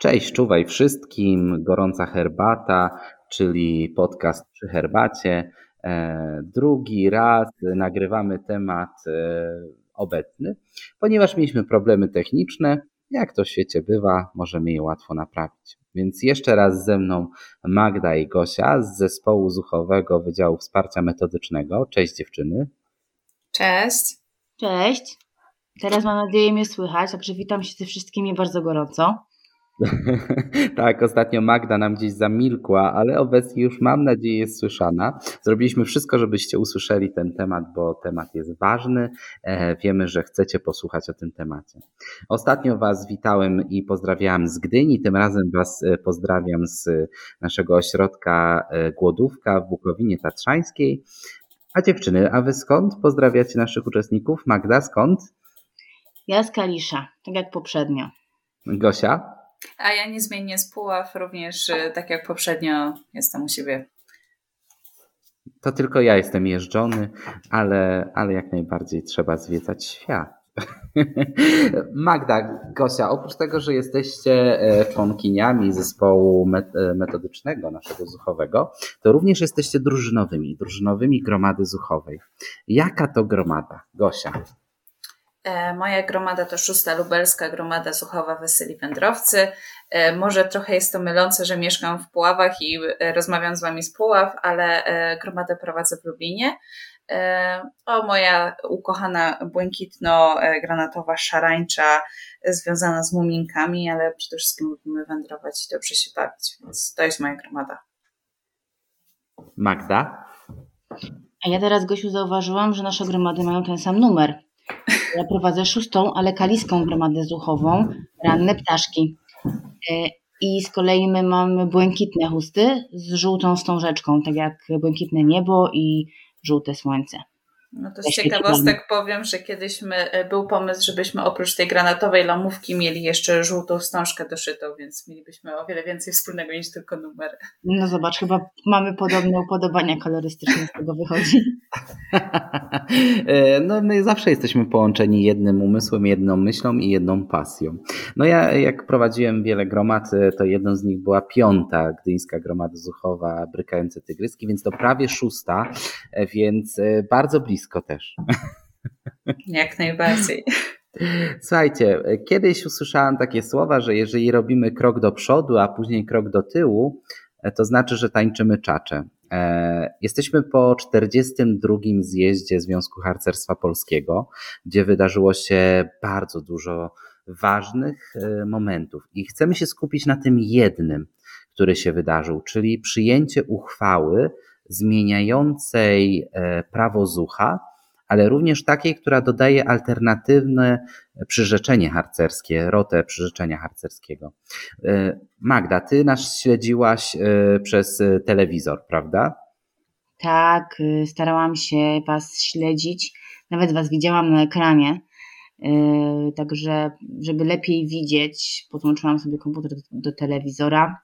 Cześć, czuwaj wszystkim. Gorąca herbata, czyli podcast przy herbacie. E, drugi raz nagrywamy temat e, obecny, ponieważ mieliśmy problemy techniczne. Jak to w świecie bywa, możemy je łatwo naprawić. Więc jeszcze raz ze mną Magda i Gosia z zespołu zuchowego Wydziału Wsparcia Metodycznego. Cześć dziewczyny. Cześć. Cześć. Teraz mam nadzieję mnie słychać, także witam się ze wszystkimi bardzo gorąco. tak, ostatnio Magda nam gdzieś zamilkła, ale obecnie już mam nadzieję jest słyszana. Zrobiliśmy wszystko, żebyście usłyszeli ten temat, bo temat jest ważny. E, wiemy, że chcecie posłuchać o tym temacie. Ostatnio Was witałem i pozdrawiałem z Gdyni, tym razem Was e, pozdrawiam z naszego ośrodka e, Głodówka w Bukowinie Tatrzańskiej. A dziewczyny, a Wy skąd pozdrawiacie naszych uczestników? Magda, skąd? Ja z Kalisza, tak jak poprzednio. Gosia? A ja niezmiennie z Puław, również y, tak jak poprzednio jestem u siebie. To tylko ja jestem jeżdżony, ale, ale jak najbardziej trzeba zwiedzać świat. Magda, Gosia, oprócz tego, że jesteście e, członkiniami zespołu e, metodycznego naszego zuchowego, to również jesteście drużynowymi, drużynowymi gromady zuchowej. Jaka to gromada? Gosia. E, moja gromada to szósta lubelska gromada Suchowa Weseli Wędrowcy. E, może trochę jest to mylące, że mieszkam w Puławach i e, rozmawiam z Wami z Puław, ale gromadę prowadzę w Lublinie. O, moja ukochana błękitno-granatowa szarańcza związana z muminkami, ale przede wszystkim lubimy wędrować i dobrze się bawić, więc to jest moja gromada. Magda? A ja teraz, Gosiu, zauważyłam, że nasze gromady mają ten sam numer. Ja prowadzę szóstą, ale kaliską gromadę zuchową, ranne ptaszki. E, I z kolei my mamy błękitne chusty z żółtą wstążeczką, tak jak błękitne niebo i żółte słońce. No to z ciekawostek powiem, że kiedyś my, e, był pomysł, żebyśmy oprócz tej granatowej lamówki mieli jeszcze żółtą wstążkę doszytą, więc mielibyśmy o wiele więcej wspólnego niż tylko numer. No zobacz, chyba mamy podobne upodobania kolorystyczne z tego wychodzi. E, no my zawsze jesteśmy połączeni jednym umysłem, jedną myślą i jedną pasją. No ja jak prowadziłem wiele gromad, e, to jedną z nich była piąta Gdyńska Gromada Zuchowa Brykające Tygryski, więc to prawie szósta, więc bardzo blisko też. Jak najbardziej. Słuchajcie, kiedyś usłyszałam takie słowa, że jeżeli robimy krok do przodu, a później krok do tyłu, to znaczy, że tańczymy czacze. E, jesteśmy po 42. zjeździe Związku Harcerstwa Polskiego, gdzie wydarzyło się bardzo dużo ważnych e, momentów i chcemy się skupić na tym jednym, który się wydarzył, czyli przyjęcie uchwały zmieniającej e, prawo zucha, ale również takiej, która dodaje alternatywne przyrzeczenie harcerskie, rotę przyrzeczenia harcerskiego. E, Magda, ty nas śledziłaś e, przez telewizor, prawda? Tak, starałam się Was śledzić. Nawet Was widziałam na ekranie. Także, żeby lepiej widzieć, podłączyłam sobie komputer do, do telewizora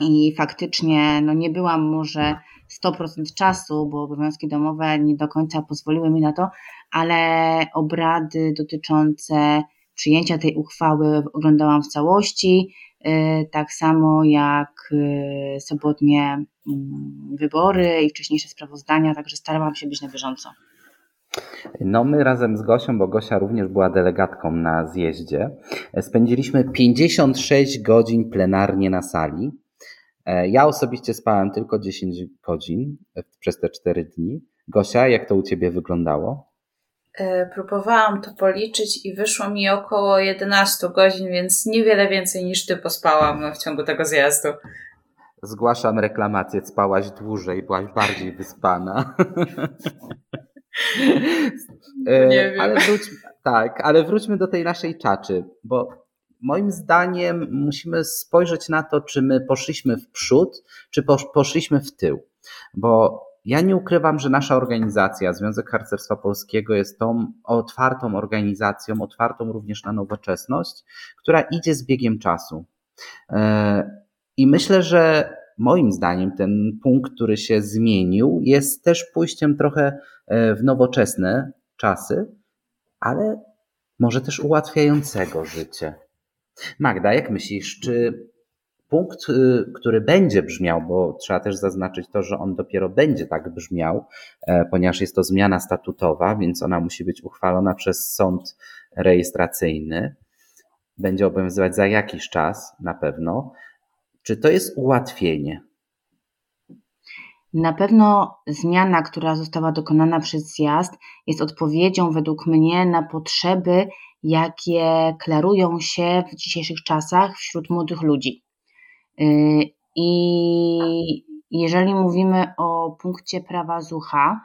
i faktycznie no nie byłam może 100% czasu, bo obowiązki domowe nie do końca pozwoliły mi na to, ale obrady dotyczące przyjęcia tej uchwały oglądałam w całości, y, tak samo jak y, sobotnie mm, wybory i wcześniejsze sprawozdania, także starałam się być na bieżąco. No my razem z Gosią, bo Gosia również była delegatką na zjeździe, spędziliśmy 56 godzin plenarnie na sali. E, ja osobiście spałem tylko 10 godzin przez te 4 dni. Gosia, jak to u Ciebie wyglądało? E, próbowałam to policzyć i wyszło mi około 11 godzin, więc niewiele więcej niż Ty pospałam w ciągu tego zjazdu. Zgłaszam reklamację, spałaś dłużej, byłaś bardziej wyspana. E, Nie wiem. Ale wróć, tak, ale wróćmy do tej naszej czaczy, bo moim zdaniem musimy spojrzeć na to, czy my poszliśmy w przód, czy poszliśmy w tył. Bo ja nie ukrywam, że nasza organizacja, Związek Harcerstwa Polskiego, jest tą otwartą organizacją, otwartą również na nowoczesność, która idzie z biegiem czasu. E, I myślę, że moim zdaniem ten punkt, który się zmienił, jest też pójściem trochę e, w nowoczesne czasy, ale może też ułatwiającego życie. Magda, jak myślisz, czy punkt, y, który będzie brzmiał, bo trzeba też zaznaczyć to, że on dopiero będzie tak brzmiał, e, ponieważ jest to zmiana statutowa, więc ona musi być uchwalona przez sąd rejestracyjny. Będzie obowiązywać za jakiś czas na pewno. Czy to jest ułatwienie? Na pewno zmiana, która została dokonana przez zjazd, jest odpowiedzią według mnie na potrzeby, jakie klarują się w dzisiejszych czasach wśród młodych ludzi. Y, I jeżeli mówimy o punkcie prawa Zucha,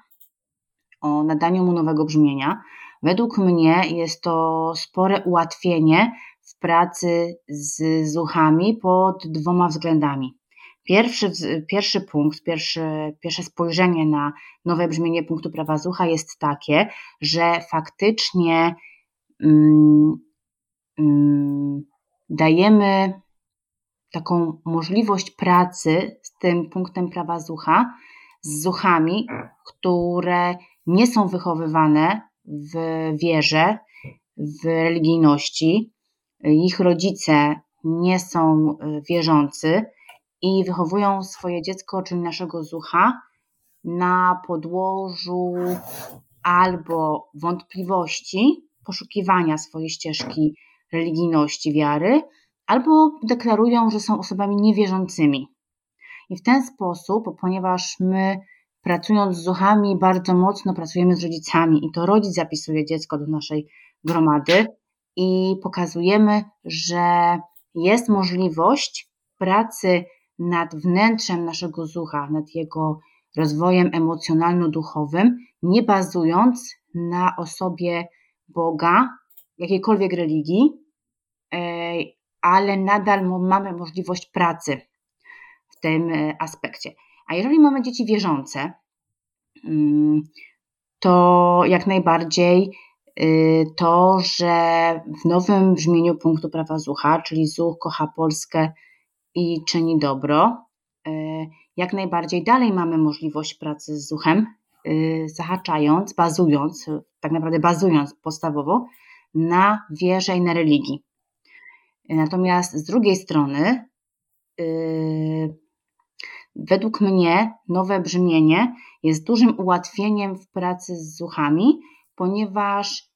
o nadaniu mu nowego brzmienia, według mnie jest to spore ułatwienie w pracy z Zuchami pod dwoma względami. Pierwszy, pierwszy punkt, pierwszy, pierwsze spojrzenie na nowe brzmienie punktu prawa Zucha jest takie, że faktycznie dajemy taką możliwość pracy z tym punktem prawa zucha, z zuchami, które nie są wychowywane w wierze, w religijności. Ich rodzice nie są e, wierzący i wychowują swoje dziecko, czyli naszego zucha, na podłożu albo wątpliwości, poszukiwania swojej ścieżki religijności, wiary, albo deklarują, że są osobami niewierzącymi. I w ten sposób, ponieważ my pracując z zuchami bardzo mocno pracujemy z rodzicami i to rodzic zapisuje dziecko do naszej gromady i pokazujemy, że jest możliwość pracy nad wnętrzem naszego zucha, nad jego rozwojem emocjonalno-duchowym, nie bazując na osobie Boga, jakiejkolwiek religii, e, ale nadal mamy możliwość pracy w tym e, aspekcie. A jeżeli mamy dzieci wierzące, mm, to jak najbardziej y, to, że w nowym brzmieniu punktu prawa Zucha, czyli Zuch kocha Polskę i czyni dobro, y, jak najbardziej dalej mamy możliwość pracy z Zuchem, zahaczając, bazując, tak naprawdę bazując podstawowo na wierze i na religii. Natomiast z drugiej strony, yy, według mnie nowe brzmienie jest dużym ułatwieniem w pracy z zuchami, ponieważ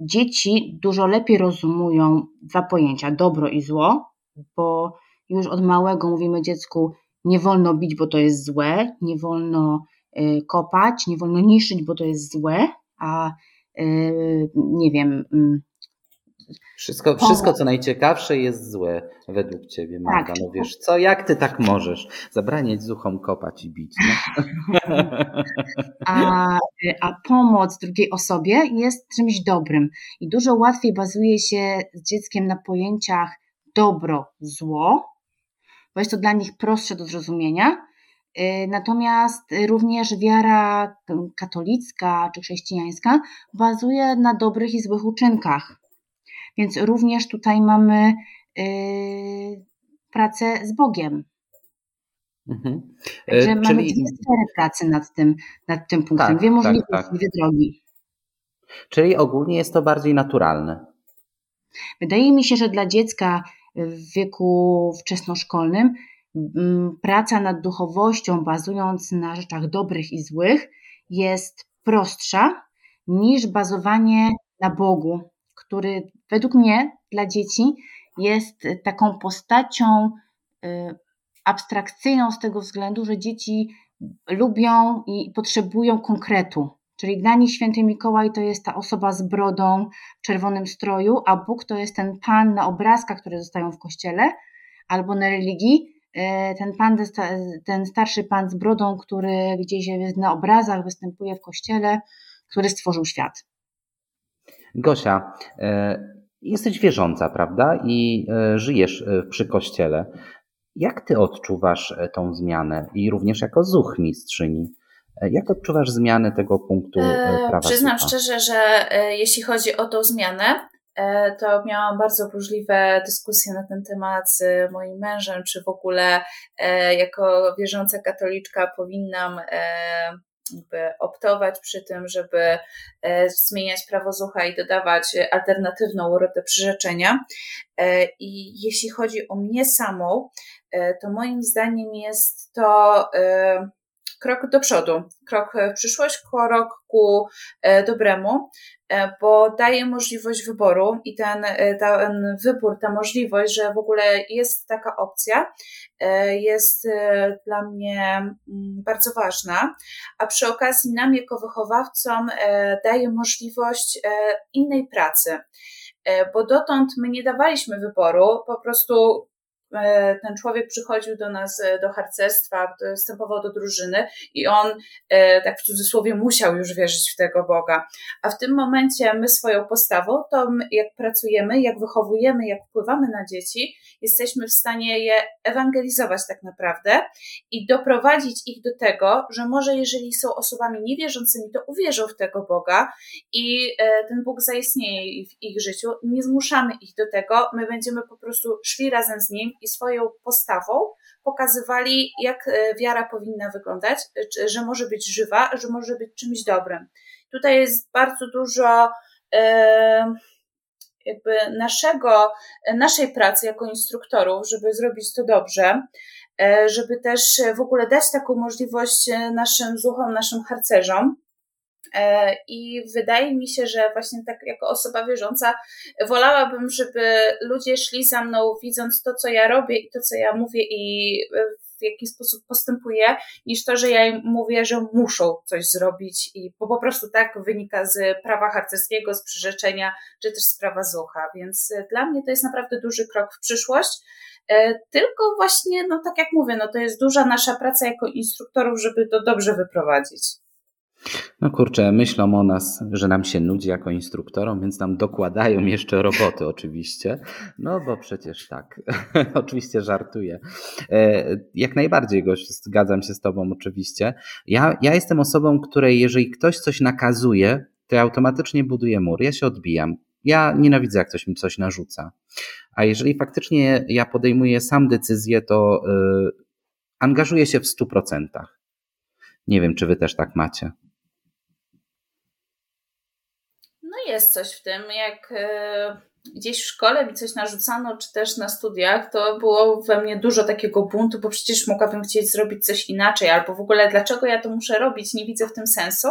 dzieci dużo lepiej rozumują dwa pojęcia dobro i zło, bo już od małego mówimy dziecku, nie wolno bić, bo to jest złe, nie wolno y, kopać, nie wolno niszczyć, bo to jest złe, a y, nie wiem, mm, wszystko, wszystko, co najciekawsze, jest złe według ciebie, Magda. Tak. No wiesz co, jak ty tak możesz zabraniać zuchom kopać i bić? No? A, a pomoc drugiej osobie jest czymś dobrym i dużo łatwiej bazuje się z dzieckiem na pojęciach dobro, zło, bo jest to dla nich prostsze do zrozumienia. Y, natomiast również wiara katolicka czy chrześcijańska bazuje na dobrych i złych uczynkach więc również tutaj mamy yy, pracę z Bogiem. Mhm. Także Czyli... mamy dwie sfery pracy nad tym, nad tym punktem, tak, dwie tak, możliwości, tak, tak. dwie drogi. Czyli ogólnie jest to bardziej naturalne. Wydaje mi się, że dla dziecka w wieku wczesnoszkolnym praca nad duchowością, bazując na rzeczach dobrych i złych, jest prostsza niż bazowanie na Bogu, który według mnie dla dzieci jest taką postacią y, abstrakcyjną z tego względu, że dzieci lubią i potrzebują konkretu. Czyli dla nich święty Mikołaj to jest ta osoba z brodą w czerwonym stroju, a Bóg to jest ten pan na obrazkach, które zostają w kościele albo na religii. Y, ten pan, ten starszy pan z brodą, który gdzieś na obrazach występuje w kościele, który stworzył świat. Gosia, e, jesteś wierząca, prawda? I e, żyjesz e, przy kościele. Jak ty odczuwasz tą zmianę i również jako zuch mistrzyni? Jak odczuwasz zmianę tego punktu prawa? Przyznam szczerze, że jeśli chodzi o tą zmianę, to miałam bardzo burzliwe dyskusje na ten temat z moim mężem, czy w ogóle jako wierząca katoliczka powinnam jakby optować przy tym, żeby zmieniać prawo zucha i dodawać alternatywną urotę przyrzeczenia. I jeśli chodzi o mnie samą, to moim zdaniem jest to krok do przodu, krok w przyszłość, krok ku e, dobremu, e, bo daje możliwość wyboru i ten, e, ten wybór, ta możliwość, że w ogóle jest taka opcja, jest dla mnie mm, bardzo ważna, a przy okazji nam jako wychowawcom daje możliwość innej pracy. Bo dotąd my nie dawaliśmy wyboru, po prostu E, ten człowiek przychodził do nas e, do harcerstwa, wstępował do drużyny i on, e, tak w cudzysłowie, musiał już wierzyć w tego Boga. A w tym momencie my swoją postawą, to jak pracujemy, jak wychowujemy, jak wpływamy na dzieci, jesteśmy w stanie je ewangelizować tak naprawdę i doprowadzić ich do tego, że może jeżeli są osobami niewierzącymi, to uwierzą w tego Boga i ten Bóg zaistnieje w ich życiu. Nie zmuszamy ich do tego, my będziemy po prostu szli razem z nim i swoją postawą pokazywali, jak e, wiara powinna wyglądać, że może być żywa, że może być czymś dobrym. Tutaj jest bardzo dużo e, jakby naszego, naszej pracy jako instruktorów, żeby zrobić to dobrze, e, żeby też w ogóle dać taką możliwość naszym zuchom, naszym harcerzom, E, I wydaje mi się, że właśnie tak jako osoba wierząca wolałabym, żeby ludzie szli za mną, widząc to, co ja robię i to, co ja mówię i w jaki sposób postępuję, niż to, że ja im mówię, że muszą coś zrobić i bo po prostu tak wynika z prawa harcerskiego, z przyrzeczenia, czy też z prawa zucha. Więc dla mnie to jest naprawdę duży krok w przyszłość. E, tylko właśnie, no tak jak mówię, no to jest duża nasza praca jako instruktorów, żeby to dobrze wyprowadzić. No kurczę, myślą o nas, że nam się nudzi jako instruktorom, więc nam dokładają jeszcze roboty oczywiście. No bo przecież tak, oczywiście żartuję. E, jak najbardziej, gość, zgadzam się z tobą oczywiście. Ja, ja jestem osobą, której jeżeli ktoś coś nakazuje, to ja automatycznie buduję mur, ja się odbijam. Ja nienawidzę, jak ktoś mi coś narzuca. A jeżeli faktycznie ja podejmuję sam decyzję, to yy, angażuję się w stu procentach. Nie wiem, czy wy też tak macie. No jest coś w tym, jak e, gdzieś w szkole mi coś narzucano, czy też na studiach, to było we mnie dużo takiego buntu, bo przecież mogłabym chcieć zrobić coś inaczej, albo w ogóle dlaczego ja to muszę robić, nie widzę w tym sensu.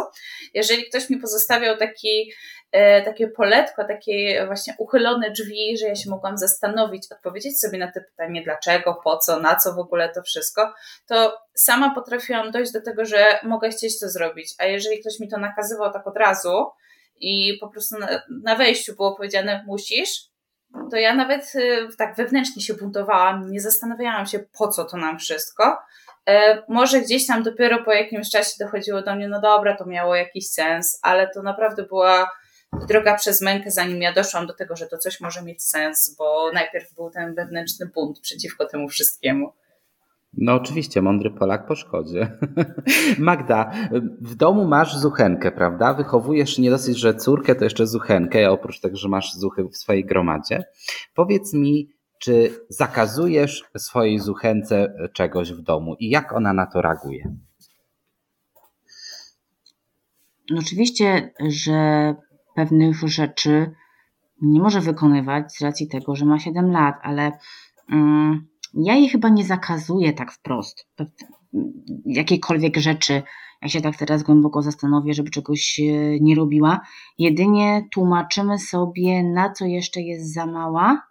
Jeżeli ktoś mi pozostawiał taki, e, takie poletko, takie właśnie uchylone drzwi, że ja się mogłam zastanowić, odpowiedzieć sobie na te pytanie, dlaczego, po co, na co w ogóle to wszystko, to sama potrafiłam dojść do tego, że mogę chcieć to zrobić. A jeżeli ktoś mi to nakazywał tak od razu, i po prostu na, na wejściu było powiedziane musisz, to ja nawet y, tak wewnętrznie się buntowałam, nie zastanawiałam się po co to nam wszystko. E, może gdzieś tam dopiero po jakimś czasie dochodziło do mnie, no dobra, to miało jakiś sens, ale to naprawdę była droga przez mękę, zanim ja doszłam do tego, że to coś może mieć sens, bo najpierw był ten wewnętrzny bunt przeciwko temu wszystkiemu. No oczywiście, mądry Polak po szkodzie. Magda, w domu masz zuchenkę, prawda? Wychowujesz nie dosyć, że córkę, to jeszcze zuchenkę, oprócz tego, że masz zuchy w swojej gromadzie. Powiedz mi, czy zakazujesz swojej zuchence czegoś w domu i jak ona na to reaguje? No oczywiście, że pewnych rzeczy nie może wykonywać z racji tego, że ma 7 lat, ale... Mm, ja jej chyba nie zakazuję tak wprost jakiejkolwiek rzeczy, jak się tak teraz głęboko zastanowię, żeby czegoś e, nie robiła. Jedynie tłumaczymy sobie, na co jeszcze jest za mała,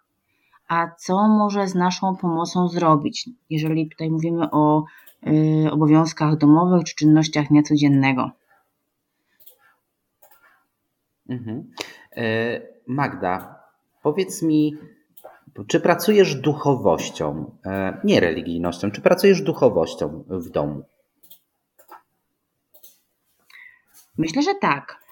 a co może z naszą pomocą zrobić, jeżeli tutaj mówimy o y, obowiązkach domowych czy czynnościach dnia codziennego. Mhm. E, Magda, powiedz mi, czy pracujesz duchowością, e, nie religijnością, czy pracujesz duchowością w domu? Myślę, że tak.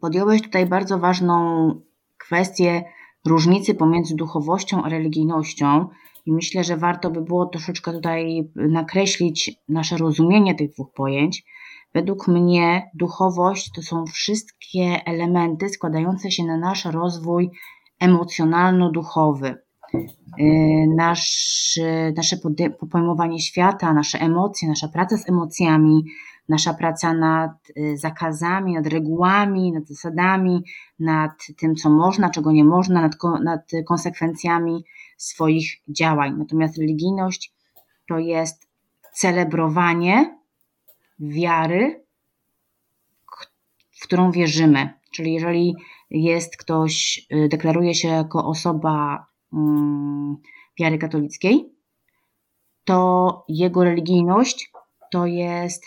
Podjąłeś tutaj bardzo ważną kwestię różnicy pomiędzy duchowością a religijnością i myślę, że warto by było troszeczkę tutaj nakreślić nasze rozumienie tych dwóch pojęć. Według mnie duchowość to są wszystkie elementy składające się na nasz rozwój emocjonalno-duchowy. Nasz, nasze pojmowanie świata, nasze emocje, nasza praca z emocjami, nasza praca nad y, zakazami, nad regułami, nad zasadami, nad tym, co można, czego nie można, nad, nad konsekwencjami swoich działań. Natomiast religijność to jest celebrowanie wiary, w którą wierzymy. Czyli jeżeli jest ktoś, y, deklaruje się jako osoba mm, wiary katolickiej, to jego religijność to jest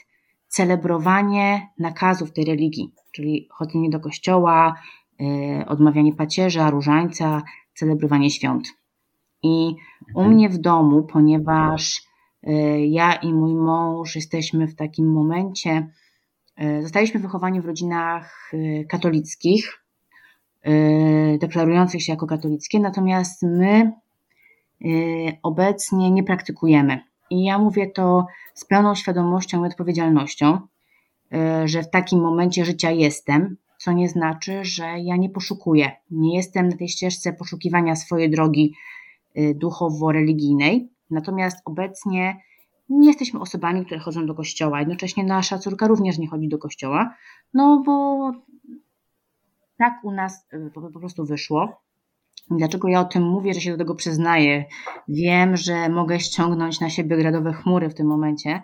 celebrowanie nakazów tej religii, czyli chodzenie do kościoła, y, odmawianie pacierza, różańca, celebrowanie świąt. I u mhm. mnie w domu, ponieważ y, ja i mój mąż jesteśmy w takim momencie, zostaliśmy wychowani w rodzinach katolickich, deklarujących się jako katolickie, natomiast my obecnie nie praktykujemy. I ja mówię to z pełną świadomością i odpowiedzialnością, e, że w takim momencie życia jestem, co nie znaczy, że ja nie poszukuję. Nie jestem na tej ścieżce poszukiwania swojej drogi duchowo-religijnej. Natomiast obecnie nie jesteśmy osobami, które chodzą do kościoła. Jednocześnie nasza córka również nie chodzi do kościoła, no bo tak u nas e, po prostu wyszło. Dlaczego ja o tym mówię, że się do tego przyznaję? Wiem, że mogę ściągnąć na siebie gradowe chmury w tym momencie,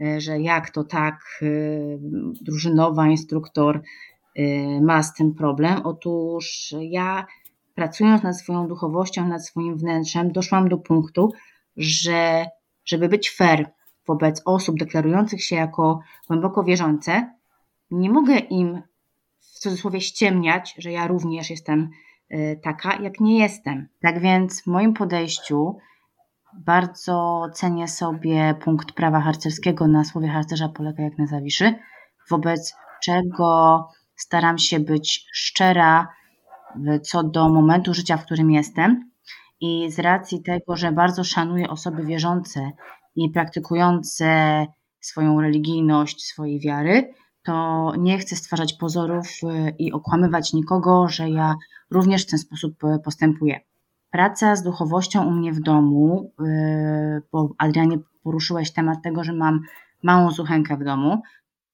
e, że jak to tak e, drużynowa instruktor ma z tym problem. Otóż ja pracując nad swoją duchowością, nad swoim wnętrzem, doszłam do punktu, że żeby być fair wobec osób deklarujących się jako głęboko wierzące, nie mogę im w cudzysłowie ściemniać, że ja również jestem Y, taka, jak nie jestem. Tak więc w moim podejściu bardzo cenię sobie punkt prawa harcerskiego na słowie harcerza polega jak na zawiszy, wobec czego staram się być szczera co do momentu życia, w którym jestem. I z racji tego, że bardzo szanuję osoby wierzące i praktykujące swoją religijność, swojej wiary, to nie chcę stwarzać pozorów y, i okłamywać nikogo, że ja również w ten sposób y, postępuję. Praca z duchowością u mnie w domu, y, bo Adrianie poruszyłeś temat tego, że mam małą zuchękę w domu.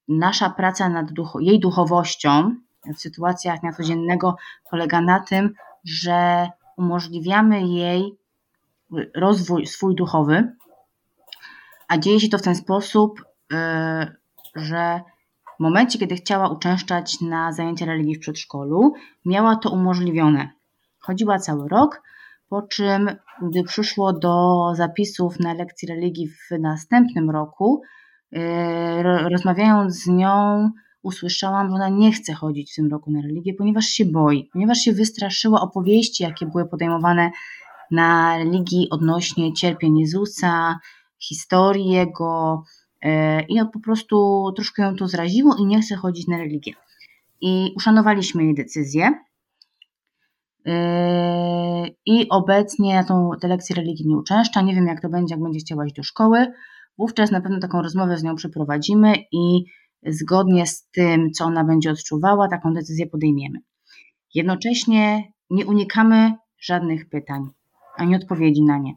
Nasza praca nad ducho, jej duchowością w sytuacjach dnia codziennego polega na tym, że umożliwiamy jej rozwój swój duchowy, a dzieje się to w ten sposób, że momencie, kiedy chciała uczęszczać na zajęcia religii w przedszkolu, miała to umożliwione. Chodziła cały rok, po czym, gdy przyszło do zapisów na lekcji religii w następnym roku, yy, rozmawiając z nią, usłyszałam, że ona nie chce chodzić w tym roku na religię, ponieważ się boi, ponieważ się wystraszyła opowieści, jakie były podejmowane na religii odnośnie cierpień Jezusa, historii Jego, E, i po prostu troszkę ją to zraziło i nie chce chodzić na religię. I uszanowaliśmy jej decyzję. E, I obecnie na tą te lekcję religii nie uczęszcza. Nie wiem, jak to będzie, jak będzie chciała iść do szkoły. Wówczas na pewno taką rozmowę z nią przeprowadzimy i zgodnie z tym, co ona będzie odczuwała, taką decyzję podejmiemy. Jednocześnie nie unikamy żadnych pytań ani odpowiedzi na nie.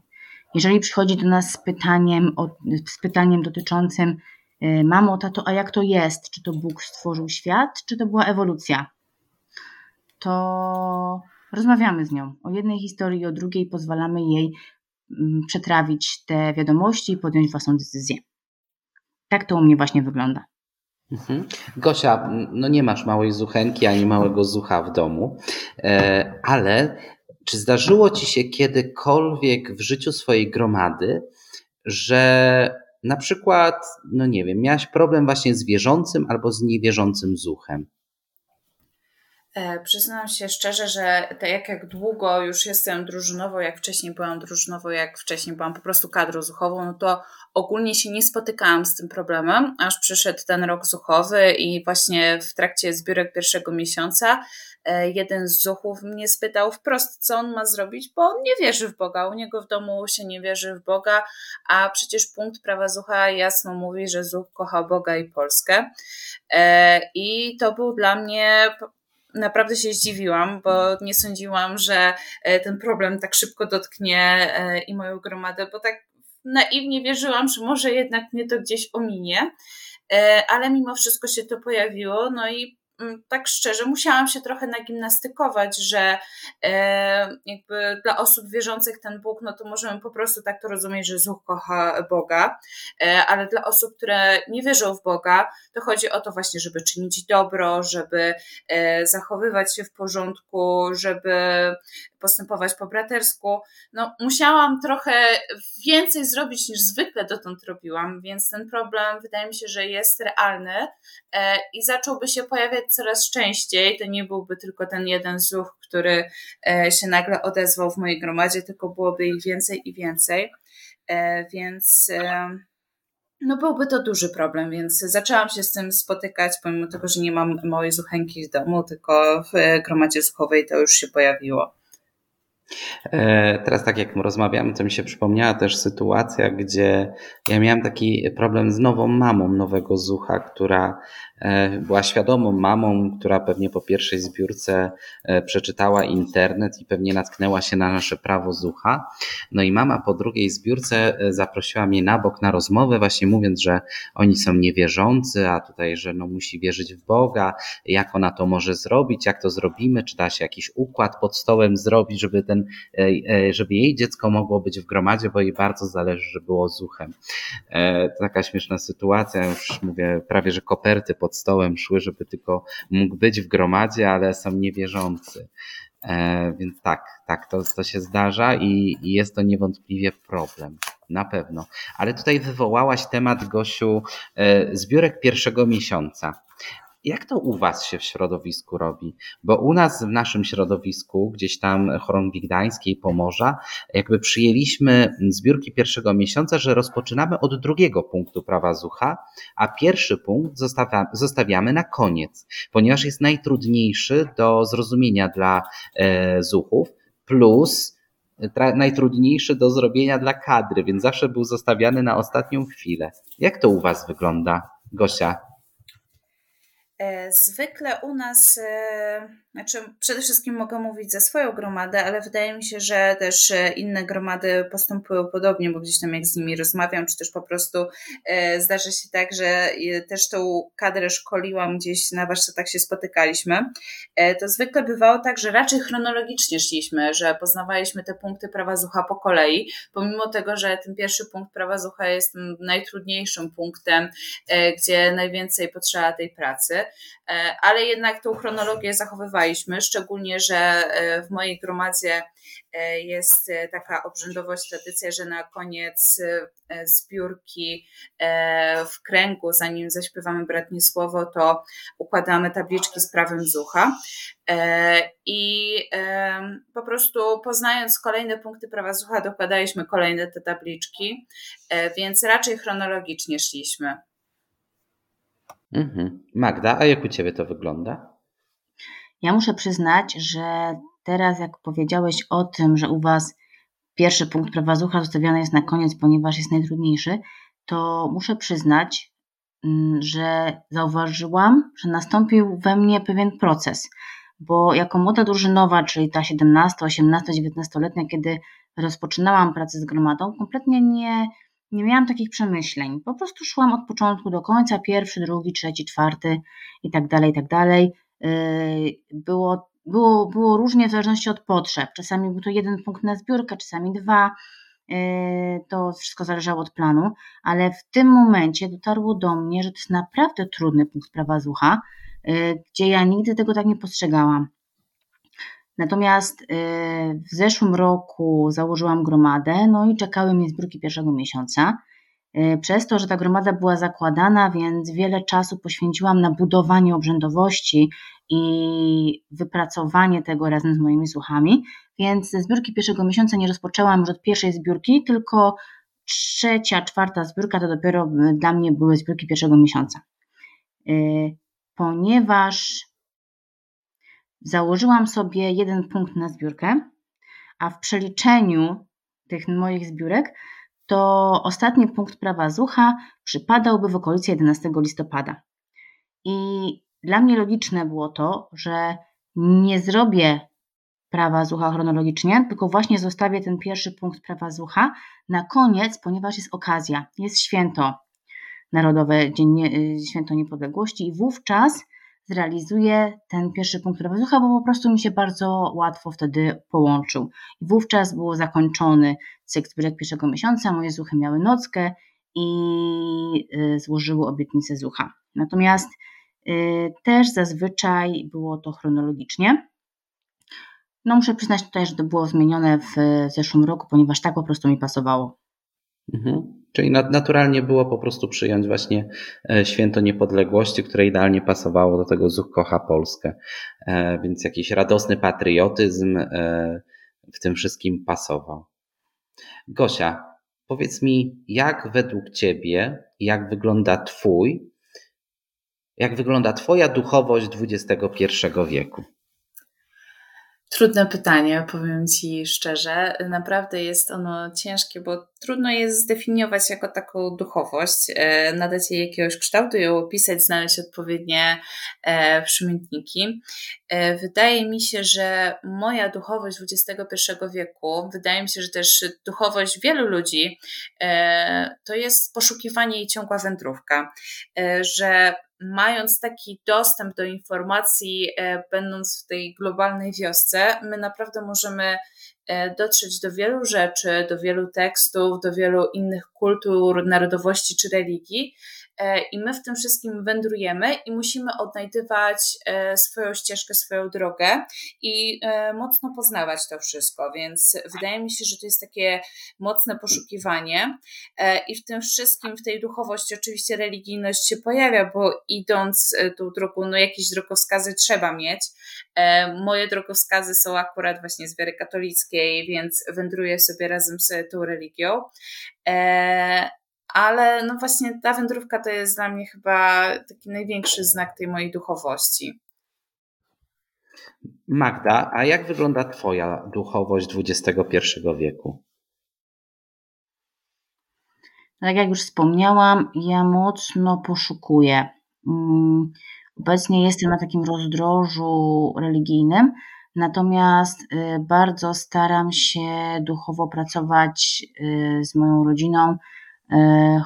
Jeżeli przychodzi do nas z pytaniem, z pytaniem dotyczącym y, mamo, tato, a jak to jest? Czy to Bóg stworzył świat, czy to była ewolucja? To rozmawiamy z nią o jednej historii o drugiej, pozwalamy jej mm, przetrawić te wiadomości i podjąć własną decyzję. Tak to u mnie właśnie wygląda. Mhm. Gosia, no nie masz małej zuchenki ani małego zucha w domu, e, ale czy zdarzyło ci się kiedykolwiek w życiu swojej gromady, że na przykład, no nie wiem, miałaś problem właśnie z wierzącym albo z niewierzącym zuchem? E, przyznam się szczerze, że tak jak, długo już jestem drużynowo, jak wcześniej byłam drużynowo, jak wcześniej byłam po prostu kadrą zuchową, no to ogólnie się nie spotykałam z tym problemem, aż przyszedł ten rok zuchowy i właśnie w trakcie zbiórek pierwszego miesiąca e, jeden z zuchów mnie spytał wprost, co on ma zrobić, bo on nie wierzy w Boga, u niego w domu się nie wierzy w Boga, a przecież punkt prawa zucha jasno mówi, że zuch kocha Boga i Polskę. E, I to był dla mnie naprawdę się zdziwiłam, bo nie sądziłam, że e, ten problem tak szybko dotknie i moją gromadę, bo tak naiwnie wierzyłam, że może jednak mnie to gdzieś ominie. ale mimo wszystko się to pojawiło, no i Mm, tak szczerze, musiałam się trochę nagimnastykować, że e, jakby dla osób wierzących ten Bóg, no to możemy po prostu tak to rozumieć, że Zuch kocha Boga, e, ale dla osób, które nie wierzą w Boga, to chodzi o to właśnie, żeby czynić dobro, żeby e, zachowywać się w porządku, żeby postępować po bratersku. No, musiałam trochę więcej zrobić niż zwykle dotąd robiłam, więc ten problem wydaje mi się, że jest realny e, i zacząłby się pojawiać coraz częściej. To nie byłby tylko ten jeden zuch, który e, się nagle odezwał w mojej gromadzie, tylko byłoby ich więcej i więcej. E, więc no byłby to duży problem, więc zaczęłam się z tym spotykać, pomimo tego, że nie mam małej zuchenki w domu, tylko w gromadzie zuchowej to już się pojawiło. E, teraz tak jak rozmawiamy, to mi się przypomniała też sytuacja, gdzie ja miałem taki problem z nową mamą nowego Zucha, która była świadomą mamą, która pewnie po pierwszej zbiórce e, przeczytała internet i pewnie natknęła się na nasze prawo zucha. No i mama po drugiej zbiórce e, zaprosiła mnie na bok na rozmowę, właśnie mówiąc, że oni są niewierzący, a tutaj, że no musi wierzyć w Boga, jak ona to może zrobić, jak to zrobimy, czy da się jakiś układ pod stołem zrobić, żeby ten, żeby jej dziecko mogło być w gromadzie, bo jej bardzo zależy, żeby było zuchem. Taka śmieszna sytuacja, już mówię, prawie że koperty pod pod stołem szły, żeby tylko mógł być w gromadzie, ale są niewierzący. E, więc tak, tak, to, to się zdarza i, i jest to niewątpliwie problem. Na pewno. Ale tutaj wywołałaś temat, Gosiu, e, zbiórek pierwszego miesiąca. Jak to u Was się w środowisku robi? Bo u nas w naszym środowisku, gdzieś tam chorągwi gdańskiej, Pomorza, jakby przyjęliśmy zbiórki pierwszego miesiąca, że rozpoczynamy od drugiego punktu prawa zucha, a pierwszy punkt zostawiamy na koniec, ponieważ jest najtrudniejszy do zrozumienia dla e, zuchów, plus najtrudniejszy do zrobienia dla kadry, więc zawsze był zostawiany na ostatnią chwilę. Jak to u Was wygląda, Gosia? E, zwykle u nas, e, znaczy przede wszystkim mogę mówić za swoją gromadę, ale wydaje mi się, że też e, inne gromady postępują podobnie, bo gdzieś tam jak z nimi rozmawiam, czy też po prostu zdarza się tak, że też tą kadrę szkoliłam gdzieś na warsztatach się spotykaliśmy. To zwykle bywało tak, że raczej chronologicznie szliśmy, że poznawaliśmy te punkty prawa zucha po kolei, pomimo tego, że ten pierwszy punkt prawa zucha jest najtrudniejszym punktem, gdzie najwięcej potrzeba tej pracy. E, ale jednak tą chronologię zachowywaliśmy, szczególnie, że e, w mojej gromadzie e, jest taka obrzędowość, tradycja, że na koniec zbiórki w kręgu, zanim zaśpiewamy bratnie słowo, to układamy tabliczki z prawem zucha. I po prostu poznając kolejne punkty prawa zucha, dokładaliśmy kolejne te tabliczki, więc raczej chronologicznie szliśmy. Mhm. Magda, a jak u Ciebie to wygląda? Ja muszę przyznać, że teraz jak powiedziałeś o tym, że u Was pierwszy punkt prawa zucha zostawiony jest na koniec, ponieważ jest najtrudniejszy, to muszę przyznać, mm, że zauważyłam, że nastąpił we mnie pewien proces, bo jako młoda drużynowa, czyli ta 17, 18, 19-letnia, kiedy rozpoczynałam pracę z gromadą, kompletnie nie nie miałam takich przemyśleń. Po prostu szłam od początku do końca, pierwszy, drugi, trzeci, czwarty i tak dalej, i tak dalej. Yy, było, było, było różnie w zależności od potrzeb. Czasami był to jeden punkt na zbiórkę, czasami dwa. Yy, to wszystko zależało od planu, ale w tym momencie dotarło do mnie, że to jest naprawdę trudny punkt prawa zucha, yy, gdzie ja nigdy tego tak nie postrzegałam. Natomiast y, w zeszłym roku założyłam gromadę, no i czekały mnie zbiórki pierwszego miesiąca. Y, przez to, że ta gromada była zakładana, więc wiele czasu poświęciłam na budowanie obrzędowości i wypracowanie tego razem z moimi słuchami, więc zbiórki pierwszego miesiąca nie rozpoczęłam już od pierwszej zbiórki, tylko trzecia, czwarta zbiórka to dopiero dla mnie były zbiórki pierwszego miesiąca. Y, ponieważ Założyłam sobie jeden punkt na zbiórkę, a w przeliczeniu tych moich zbiórek to ostatni punkt prawa zucha przypadałby w okolicy 11 listopada. I dla mnie logiczne było to, że nie zrobię prawa zucha chronologicznie, tylko właśnie zostawię ten pierwszy punkt prawa zucha na koniec, ponieważ jest okazja, jest święto. Narodowe Dzień Święto Niepodległości i wówczas zrealizuję ten pierwszy punkt Rowezucha, bo po prostu mi się bardzo łatwo wtedy połączył. I wówczas był zakończony cykl zbiórek pierwszego miesiąca, moje zuchy miały nockę i y, złożyły obietnicę zucha. Natomiast y, też zazwyczaj było to chronologicznie. No muszę przyznać tutaj, że to było zmienione w zeszłym roku, ponieważ tak po prostu mi pasowało. Mhm. Czyli naturalnie było po prostu przyjąć właśnie e, święto niepodległości, które idealnie pasowało do tego Zuch kocha Polskę. E, więc jakiś radosny patriotyzm e, w tym wszystkim pasował. Gosia, powiedz mi, jak według Ciebie, jak wygląda Twój, jak wygląda Twoja duchowość XXI wieku? Trudne pytanie, powiem Ci szczerze. Naprawdę jest ono ciężkie, bo trudno je zdefiniować jako taką duchowość, e, nadać jej jakiegoś kształtu, ją opisać, znaleźć odpowiednie e, przymiotniki. E, wydaje mi się, że moja duchowość XXI wieku, wydaje mi się, że też duchowość wielu ludzi, to jest poszukiwanie i ciągła wędrówka, że mając taki dostęp do informacji, e, będąc w tej globalnej wiosce, my naprawdę możemy e, dotrzeć do wielu rzeczy, do wielu tekstów, do wielu innych kultur, narodowości czy religii, i my w tym wszystkim wędrujemy i musimy odnajdywać e, swoją ścieżkę, swoją drogę i e, mocno poznawać to wszystko, więc wydaje mi się, że to jest takie mocne poszukiwanie i w tym wszystkim, w tej duchowości oczywiście religijność się pojawia, bo idąc tą drogą, no jakieś drogowskazy trzeba mieć. Moje drogowskazy są akurat właśnie z wiary katolickiej, więc wędruję sobie razem z tą religią ale no właśnie ta wędrówka to jest dla mnie chyba taki największy znak tej mojej duchowości. Magda, a jak wygląda Twoja duchowość XXI wieku? Tak jak już wspomniałam, ja mocno poszukuję. Mm, obecnie jestem na takim rozdrożu religijnym, natomiast y, bardzo staram się duchowo pracować y, z moją rodziną,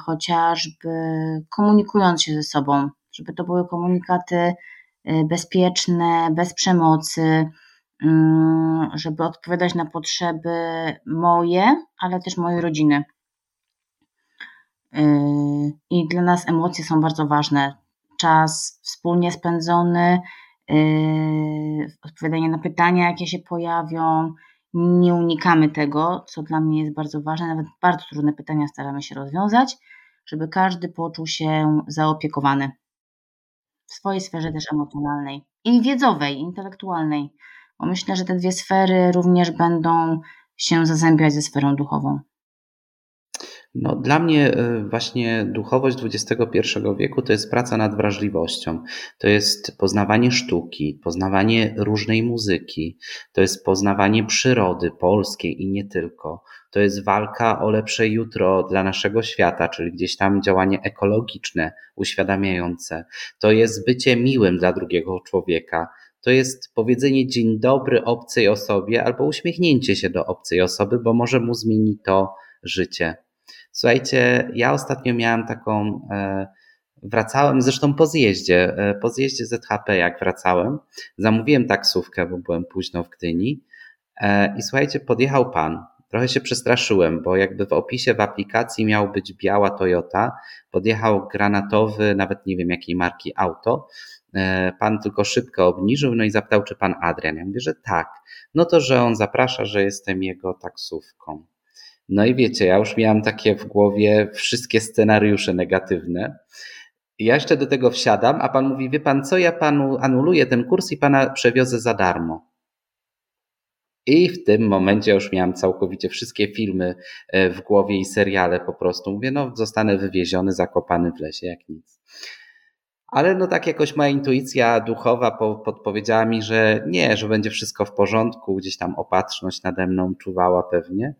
chociażby komunikując się ze sobą, żeby to były komunikaty e, bezpieczne, bez przemocy, mm, żeby odpowiadać na potrzeby moje, ale też mojej rodziny. E, I dla nas emocje są bardzo ważne. Czas wspólnie spędzony, odpowiadanie na pytania, jakie się pojawią, nie unikamy tego, co dla mnie jest bardzo ważne, nawet bardzo trudne pytania staramy się rozwiązać, żeby każdy poczuł się zaopiekowany w swojej sferze też emocjonalnej i wiedzowej, intelektualnej, bo myślę, że te dwie sfery również będą się zazębiać ze sferą duchową. No, dla mnie y, właśnie duchowość XXI wieku to jest praca nad wrażliwością. To jest poznawanie sztuki, poznawanie różnej muzyki, to jest poznawanie przyrody polskiej i nie tylko. To jest walka o lepsze jutro dla naszego świata, czyli gdzieś tam działanie ekologiczne, uświadamiające. To jest bycie miłym dla drugiego człowieka. To jest powiedzenie dzień dobry obcej osobie albo uśmiechnięcie się do obcej osoby, bo może mu zmieni to życie. Słuchajcie, ja ostatnio miałem taką, e, wracałem zresztą po zjeździe, e, po zjeździe ZHP jak wracałem, zamówiłem taksówkę, bo byłem późno w Gdyni e, i słuchajcie, podjechał pan. Trochę się przestraszyłem, bo jakby w opisie w aplikacji miał być biała Toyota, podjechał granatowy, nawet nie wiem jakiej marki auto, Pan tylko szybko obniżył, no i zapytał, czy pan Adrian. Ja mówię, że tak. No to, że on zaprasza, że jestem jego taksówką. No i wiecie, ja już miałam takie w głowie wszystkie scenariusze negatywne. Ja jeszcze do tego wsiadam, a pan mówi, wie pan co, ja panu anuluję ten kurs i pana przewiozę za darmo. I w tym momencie już miałam całkowicie wszystkie filmy e, w głowie i seriale po prostu. Mówię, no zostanę wywieziony, zakopany w lesie, jak nic. Ale no tak jakoś moja intuicja duchowa podpowiedziała mi, że nie, że będzie wszystko w porządku, gdzieś tam opatrzność nade mną czuwała pewnie.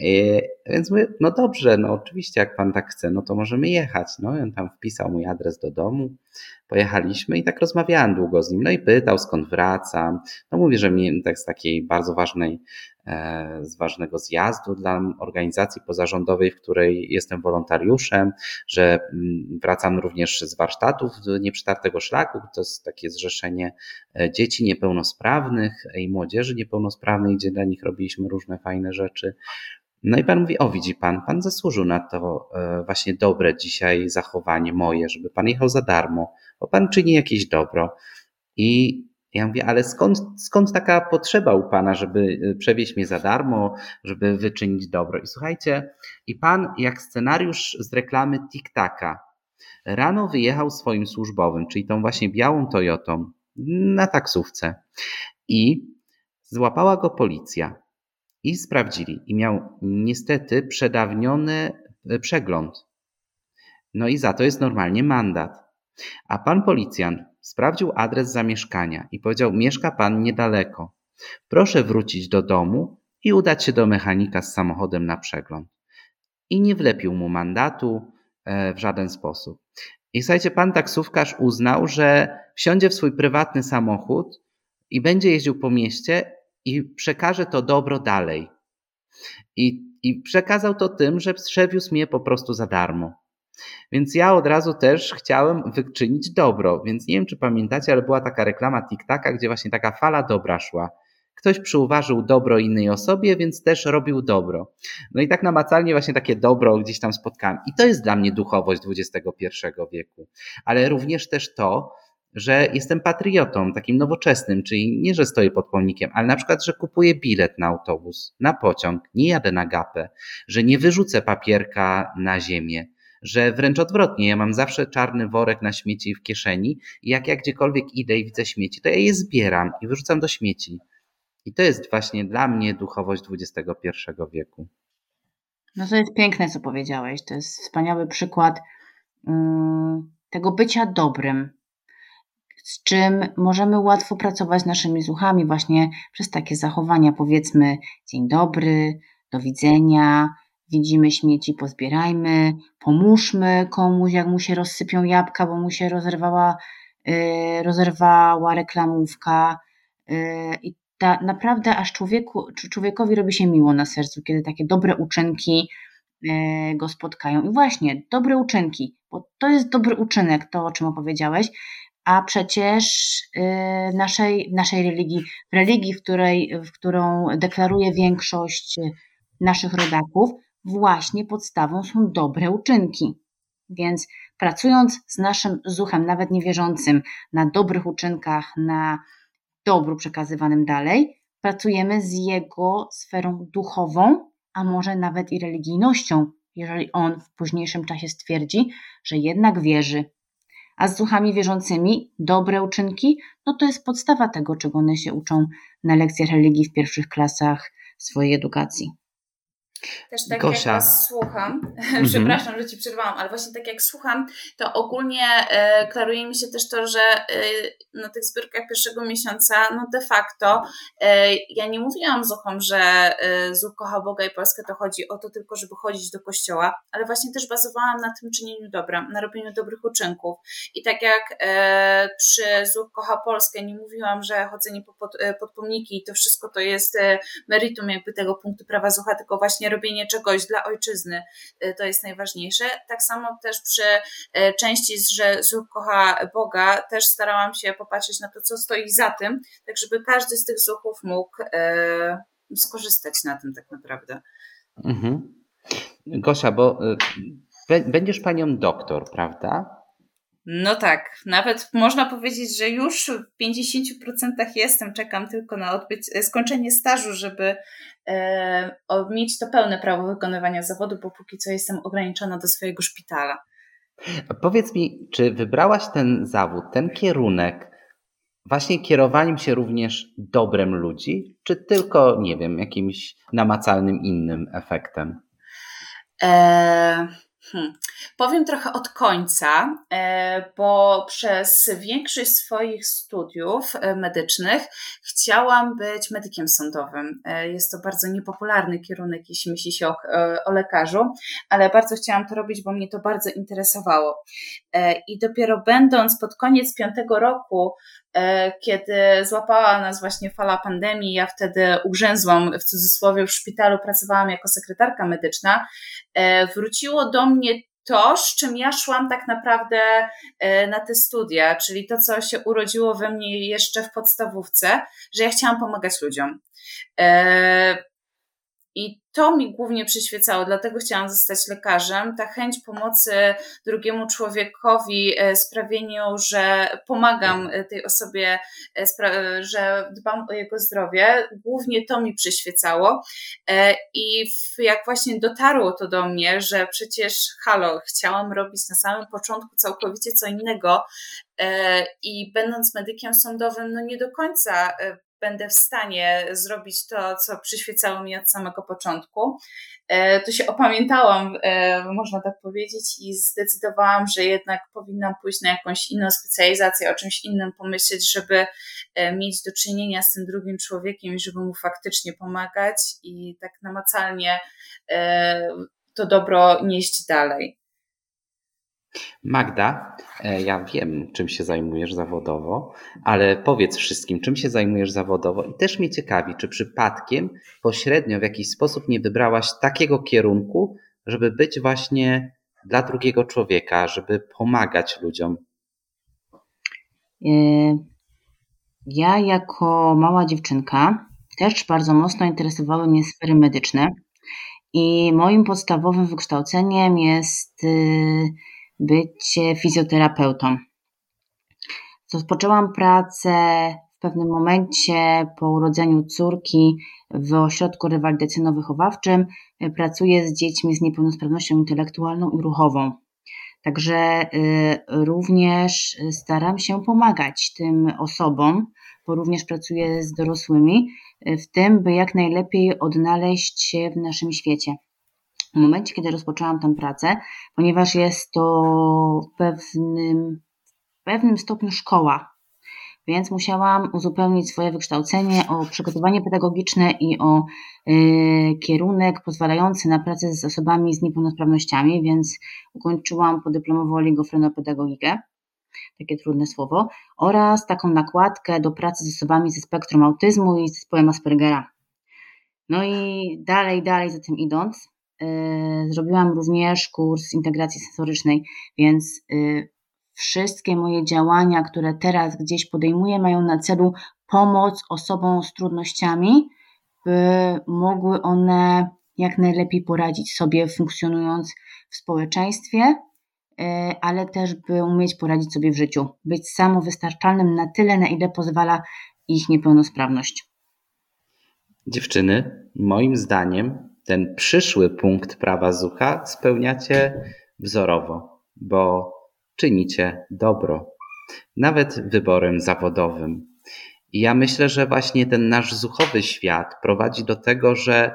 E, więc mówię, no dobrze, no oczywiście, jak pan tak chce, no to możemy jechać. No i on tam wpisał mój adres do domu, pojechaliśmy i tak rozmawiałem długo z nim. No i pytał, skąd wracam. No mówię, że mnie tak z takiej bardzo ważnej e, z ważnego zjazdu dla organizacji pozarządowej, w której jestem wolontariuszem, że mm, wracam również z warsztatów Nieprzytartego Szlaku, to jest takie zrzeszenie e, dzieci niepełnosprawnych i młodzieży niepełnosprawnej, gdzie dla nich robiliśmy różne fajne rzeczy. No i pan mówi, o widzi pan, pan zasłużył na to e, właśnie dobre dzisiaj zachowanie moje, żeby pan jechał za darmo, bo pan czyni jakieś dobro. I ja mówię, ale skąd, skąd taka potrzeba u pana, żeby e, przewieźć mnie za darmo, żeby wyczynić dobro? I słuchajcie, i pan jak scenariusz z reklamy TikTaka, rano wyjechał swoim służbowym, czyli tą właśnie białą Toyotą, na taksówce i złapała go policja i sprawdzili. I miał niestety przedawniony e, przegląd. No i za to jest normalnie mandat. A pan policjant sprawdził adres zamieszkania i powiedział: Mieszka pan niedaleko. Proszę wrócić do domu i udać się do mechanika z samochodem na przegląd. I nie wlepił mu mandatu e, w żaden sposób. I słuchajcie, pan taksówkarz uznał, że wsiądzie w swój prywatny samochód i będzie jeździł po mieście i przekaże to dobro dalej. I, i przekazał to tym, że przewiózł mnie po prostu za darmo. Więc ja od razu też chciałem wyczynić dobro. Więc nie wiem, czy pamiętacie, ale była taka reklama TikTaka, gdzie właśnie taka fala dobra szła. Ktoś przyuważył dobro innej osobie, więc też robił dobro. No i tak namacalnie właśnie takie dobro gdzieś tam spotkałem. I to jest dla mnie duchowość XXI wieku. Ale również też to, że jestem patriotą, takim nowoczesnym, czyli nie, że stoję pod pomnikiem, ale na przykład, że kupuję bilet na autobus, na pociąg, nie jadę na gapę, że nie wyrzucę papierka na ziemię, że wręcz odwrotnie, ja mam zawsze czarny worek na śmieci w kieszeni i jak ja gdziekolwiek idę i widzę śmieci, to ja je zbieram i wyrzucam do śmieci. I to jest właśnie dla mnie duchowość XXI wieku. No to jest piękne, co powiedziałeś. To jest wspaniały przykład um, tego bycia dobrym, z czym możemy łatwo pracować naszymi słuchami właśnie przez takie zachowania, powiedzmy dzień dobry, do widzenia, widzimy śmieci, pozbierajmy, pomóżmy komuś, jak mu się rozsypią jabłka, bo mu się rozerwała, yy, rozerwała reklamówka yy, i ta, naprawdę aż człowieku, człowiekowi robi się miło na sercu, kiedy takie dobre uczynki yy, go spotkają. I właśnie, dobre uczynki, bo to jest dobry uczynek, to o czym opowiedziałeś, a przecież y, w naszej, naszej religii, w religii, w, której, w którą deklaruje większość naszych rodaków, właśnie podstawą są dobre uczynki. Więc pracując z naszym zuchem, nawet niewierzącym, na dobrych uczynkach, na dobru przekazywanym dalej, pracujemy z jego sferą duchową, a może nawet i religijnością, jeżeli on w późniejszym czasie stwierdzi, że jednak wierzy, a z duchami wierzącymi dobre uczynki, no to jest podstawa tego, czego one się uczą na lekcjach religii w pierwszych klasach swojej edukacji. Też tak Gosia. jak was słucham, mm-hmm. przepraszam, że ci przerwałam, ale właśnie tak jak słucham, to ogólnie e, klaruje mi się też to, że e, na tych zbiórkach pierwszego miesiąca, no de facto, e, ja nie mówiłam Zuchom, że e, Zuch kocha Boga i Polskę, to chodzi o to tylko, żeby chodzić do kościoła, ale właśnie też bazowałam na tym czynieniu dobra, na robieniu dobrych uczynków. I tak jak e, przy Zuch kocha Polskę nie mówiłam, że chodzenie po pod, e, pod pomniki i to wszystko to jest e, meritum jakby tego punktu prawa Zucha, tylko właśnie robienie czegoś dla ojczyzny y, to jest najważniejsze. Tak samo też przy y, części, że zuch kocha Boga, też starałam się popatrzeć na to, co stoi za tym, tak żeby każdy z tych zuchów mógł y, skorzystać na tym tak naprawdę. Mhm. Gosia, bo będziesz panią doktor, prawda? No tak, nawet można powiedzieć, że już w 50% jestem, czekam tylko na odbyć, e, skończenie stażu, żeby e, mieć to pełne prawo wykonywania zawodu, bo póki co jestem ograniczona do swojego szpitala. Powiedz mi, czy wybrałaś ten zawód, ten kierunek, właśnie kierowaniem się również dobrem ludzi, czy tylko, nie wiem, jakimś namacalnym innym efektem? Eee Hmm. Powiem trochę od końca, e, bo przez większość swoich studiów e, medycznych chciałam być medykiem sądowym. E, jest to bardzo niepopularny kierunek, jeśli myśli się o, o lekarzu, ale bardzo chciałam to robić, bo mnie to bardzo interesowało. I dopiero będąc pod koniec piątego roku, kiedy złapała nas właśnie fala pandemii, ja wtedy ugrzęzłam w cudzysłowie w szpitalu, pracowałam jako sekretarka medyczna, wróciło do mnie to, z czym ja szłam tak naprawdę e, na te studia, czyli to, co się urodziło we mnie jeszcze w podstawówce, że ja chciałam pomagać ludziom. I to mi głównie przyświecało, dlatego chciałam zostać lekarzem. Ta chęć pomocy drugiemu człowiekowi, e, sprawieniu, że pomagam e, tej osobie, e, że dbam o jego zdrowie, głównie to mi przyświecało. I jak właśnie dotarło to do mnie, że przecież halo, chciałam robić na samym początku całkowicie co innego i będąc medykiem sądowym, no nie do końca będę w stanie zrobić to, co przyświecało mi od samego początku. E, to się opamiętałam, e, można tak powiedzieć, i zdecydowałam, że jednak powinnam pójść na jakąś inną specjalizację, o czymś innym pomyśleć, żeby e, mieć do czynienia z tym drugim człowiekiem i żeby mu faktycznie pomagać i tak namacalnie to dobro nieść dalej. Magda, e, ja wiem, czym się zajmujesz zawodowo, ale powiedz wszystkim, czym się zajmujesz zawodowo i też mnie ciekawi, czy przypadkiem pośrednio w jakiś sposób nie wybrałaś takiego kierunku, żeby być właśnie dla drugiego człowieka, żeby pomagać ludziom? E, ja jako mała dziewczynka też bardzo mocno interesowały mnie sfery medyczne i moim podstawowym wykształceniem jest y, bycie fizjoterapeutą. Rozpoczęłam pracę w pewnym momencie po urodzeniu córki w ośrodku rewalidacyjno-wychowawczym. Pracuję z dziećmi z niepełnosprawnością intelektualną i ruchową. Także y, również staram się pomagać tym osobom, bo również pracuję z dorosłymi, w tym, by jak najlepiej odnaleźć się w naszym świecie w momencie, kiedy rozpoczęłam tę pracę, ponieważ jest to w pewnym, w pewnym stopniu szkoła, więc musiałam uzupełnić swoje wykształcenie o przygotowanie pedagogiczne i o y, kierunek pozwalający na pracę z osobami z niepełnosprawnościami, więc ukończyłam podyplomową oligofrenopedagogikę, takie trudne słowo, oraz taką nakładkę do pracy z osobami ze spektrum autyzmu i zespołem Aspergera. No i dalej, dalej za tym idąc, zrobiłam również kurs integracji sensorycznej, więc y, wszystkie moje działania, które teraz gdzieś podejmuję, mają na celu pomoc osobom z trudnościami, by mogły one jak najlepiej poradzić sobie, funkcjonując w społeczeństwie, y, ale też by umieć poradzić sobie w życiu, być samowystarczalnym na tyle, na ile pozwala ich niepełnosprawność. Dziewczyny, moim zdaniem ten przyszły punkt prawa Zucha spełniacie wzorowo, bo czynicie dobro, nawet wyborem zawodowym. I ja myślę, że właśnie ten nasz zuchowy świat prowadzi do tego, że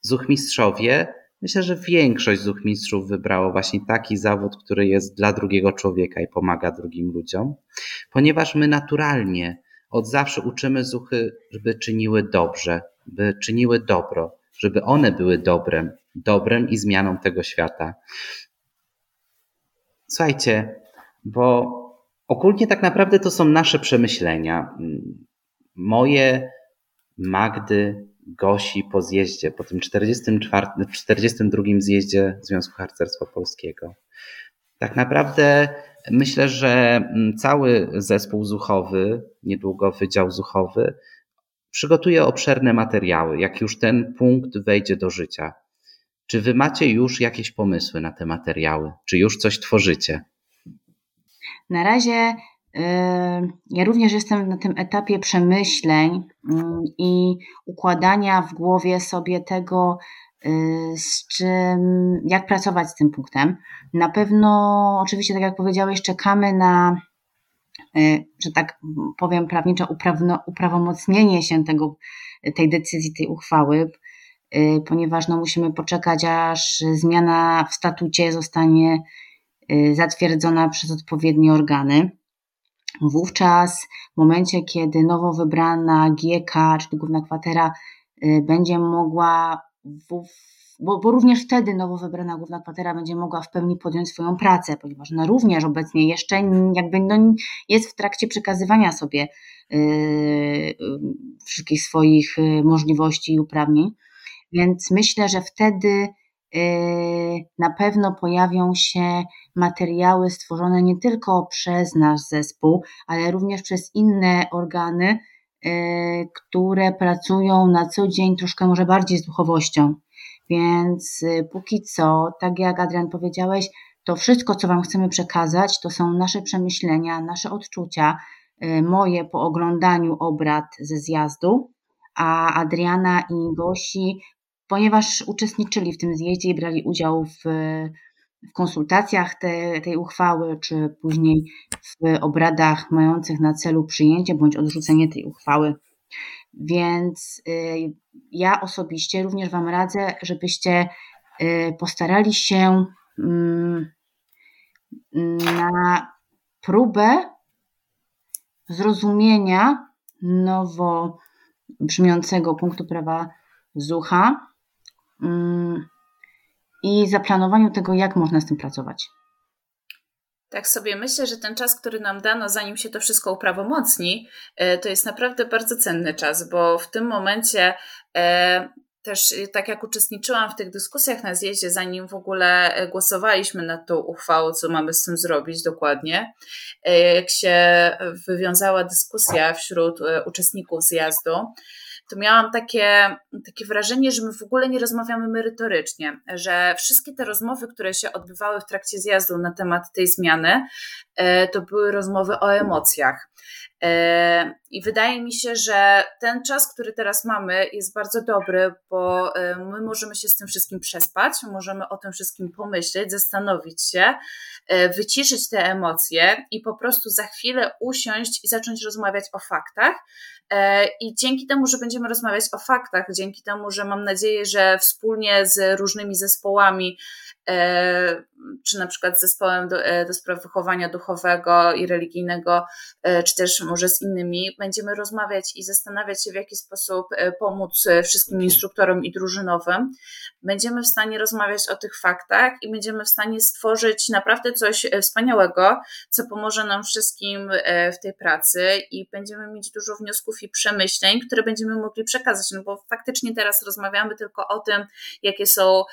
zuchmistrzowie, myślę, że większość zuchmistrzów wybrało właśnie taki zawód, który jest dla drugiego człowieka i pomaga drugim ludziom, ponieważ my naturalnie od zawsze uczymy zuchy, żeby czyniły dobrze, by czyniły dobro żeby one były dobrem, dobrem i zmianą tego świata. Słuchajcie, bo ogólnie tak naprawdę to są nasze przemyślenia. Moje, Magdy, Gosi po zjeździe, po tym 44, 42 zjeździe Związku Harcerstwa Polskiego. Tak naprawdę myślę, że cały zespół zuchowy, niedługo Wydział Zuchowy, Przygotuję obszerne materiały, jak już ten punkt wejdzie do życia. Czy wy macie już jakieś pomysły na te materiały? Czy już coś tworzycie? Na razie y, ja również jestem na tym etapie przemyśleń mm, i układania w głowie sobie tego, y, z czym, jak pracować z tym punktem. Na pewno, oczywiście, tak jak powiedziałeś, czekamy na że tak powiem prawniczo, uprawno, uprawomocnienie się tego, tej decyzji, tej uchwały, y, ponieważ no, musimy poczekać, aż zmiana w statucie zostanie y, zatwierdzona przez odpowiednie organy. Wówczas, w momencie, kiedy nowo wybrana GK, czyli główna kwatera, będzie mogła w, bo, bo również wtedy nowo wybrana główna kwatera będzie mogła w pełni podjąć swoją pracę, ponieważ ona również obecnie jeszcze jakby no, jest w trakcie przekazywania sobie yy, wszystkich swoich yy, możliwości i uprawnień. Więc myślę, że wtedy yy, na pewno pojawią się materiały stworzone nie tylko przez nasz zespół, ale również przez inne organy, yy, które pracują na co dzień troszkę może bardziej z duchowością. Więc y, póki co, tak jak Adrian powiedziałeś, to wszystko, co Wam chcemy przekazać, to są nasze przemyślenia, nasze odczucia, y, moje po oglądaniu obrad ze zjazdu, a Adriana i Gosi, ponieważ uczestniczyli w tym zjeździe i brali udział w, w konsultacjach te, tej uchwały, czy później w obradach mających na celu przyjęcie bądź odrzucenie tej uchwały. Więc y, ja osobiście również Wam radzę, żebyście y, postarali się mm, na próbę zrozumienia nowo brzmiącego punktu prawa Zucha mm, i zaplanowaniu tego, jak można z tym pracować. Tak sobie myślę, że ten czas, który nam dano, zanim się to wszystko uprawomocni, e, to jest naprawdę bardzo cenny czas, bo w tym momencie e, też tak jak uczestniczyłam w tych dyskusjach na zjeździe, zanim w ogóle e, głosowaliśmy nad tą uchwałą, co mamy z tym zrobić dokładnie, jak się wywiązała dyskusja wśród uczestników zjazdu, to miałam takie, takie wrażenie, że my w ogóle nie rozmawiamy merytorycznie, że wszystkie te rozmowy, które się odbywały w trakcie zjazdu na temat tej zmiany, e, to były rozmowy o emocjach. E, I wydaje mi się, że ten czas, który teraz mamy, jest bardzo dobry, bo e, my możemy się z tym wszystkim przespać, możemy o tym wszystkim pomyśleć, zastanowić się, wyciszyć te emocje i po prostu za chwilę usiąść i zacząć rozmawiać o faktach, I dzięki temu, że będziemy rozmawiać o faktach, dzięki temu, że mam nadzieję, że wspólnie z różnymi zespołami E, czy na przykład zespołem do, e, do spraw wychowania duchowego i religijnego, e, czy też może z innymi, będziemy rozmawiać i zastanawiać się, w jaki sposób pomóc wszystkim instruktorom i drużynowym. Będziemy w stanie rozmawiać o tych faktach i będziemy w stanie stworzyć naprawdę coś wspaniałego, co pomoże nam wszystkim w tej pracy i będziemy mieć dużo wniosków i przemyśleń, które będziemy mogli przekazać, no bo faktycznie teraz rozmawiamy tylko o tym, jakie są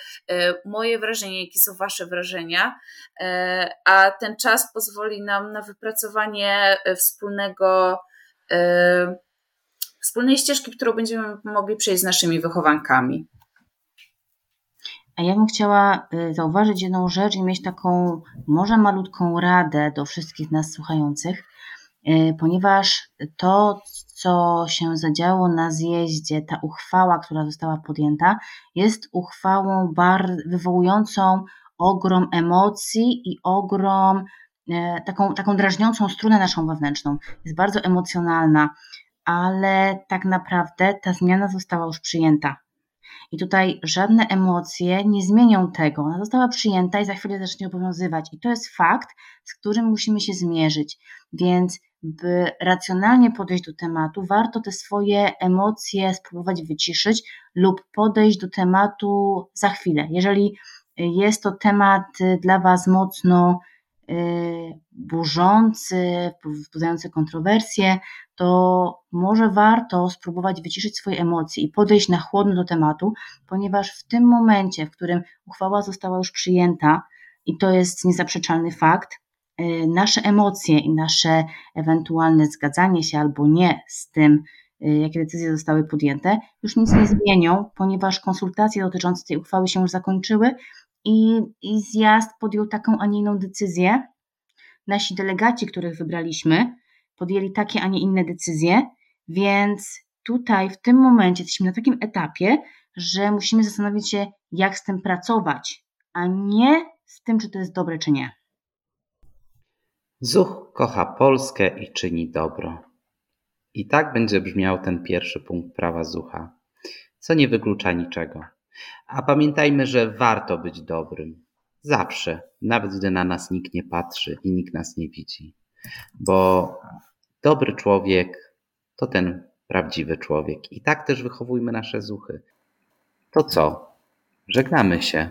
moje wrażenia, jakie są Wasze wrażenia, e, a ten czas pozwoli nam na wypracowanie e, wspólnego, e, wspólnej ścieżki, którą będziemy mogli przejść z naszymi wychowankami. A ja bym chciała zauważyć jedną rzecz i mieć taką może malutką radę do wszystkich nas słuchających, ponieważ to, co się zadziało na zjeździe, ta uchwała, która została podjęta, jest uchwałą wywołującą ogrom emocji i ogrom, e, taką, taką drażniącą strunę naszą wewnętrzną. Jest bardzo emocjonalna, ale tak naprawdę ta zmiana została już przyjęta. I tutaj żadne emocje nie zmienią tego. Ona została przyjęta i za chwilę zacznie obowiązywać. I to jest fakt, z którym musimy się zmierzyć. Więc by racjonalnie podejść do tematu, warto te swoje emocje spróbować wyciszyć lub podejść do tematu za chwilę. Jeżeli jest to temat dla Was mocno y, burzący, wzbudzający kontrowersje, to może warto spróbować wyciszyć swoje emocje i podejść na chłodno do tematu, ponieważ w tym momencie, w którym uchwała została już przyjęta, i to jest niezaprzeczalny fakt, Y, nasze emocje i nasze ewentualne zgadzanie się albo nie z tym, y, jakie decyzje zostały podjęte, już nic nie zmienią, ponieważ konsultacje dotyczące tej uchwały się już zakończyły i, i zjazd podjął taką, a nie inną decyzję. Nasi delegaci, których wybraliśmy, podjęli takie, a nie inne decyzje, więc tutaj w tym momencie jesteśmy na takim etapie, że musimy zastanowić się, jak z tym pracować, a nie z tym, czy to jest dobre, czy nie. Zuch kocha Polskę i czyni dobro. I tak będzie brzmiał ten pierwszy punkt prawa Zucha, co nie wyklucza niczego. A pamiętajmy, że warto być dobrym. Zawsze, nawet gdy na nas nikt nie patrzy i nikt nas nie widzi. Bo dobry człowiek to ten prawdziwy człowiek. I tak też wychowujmy nasze zuchy. To co? Żegnamy się.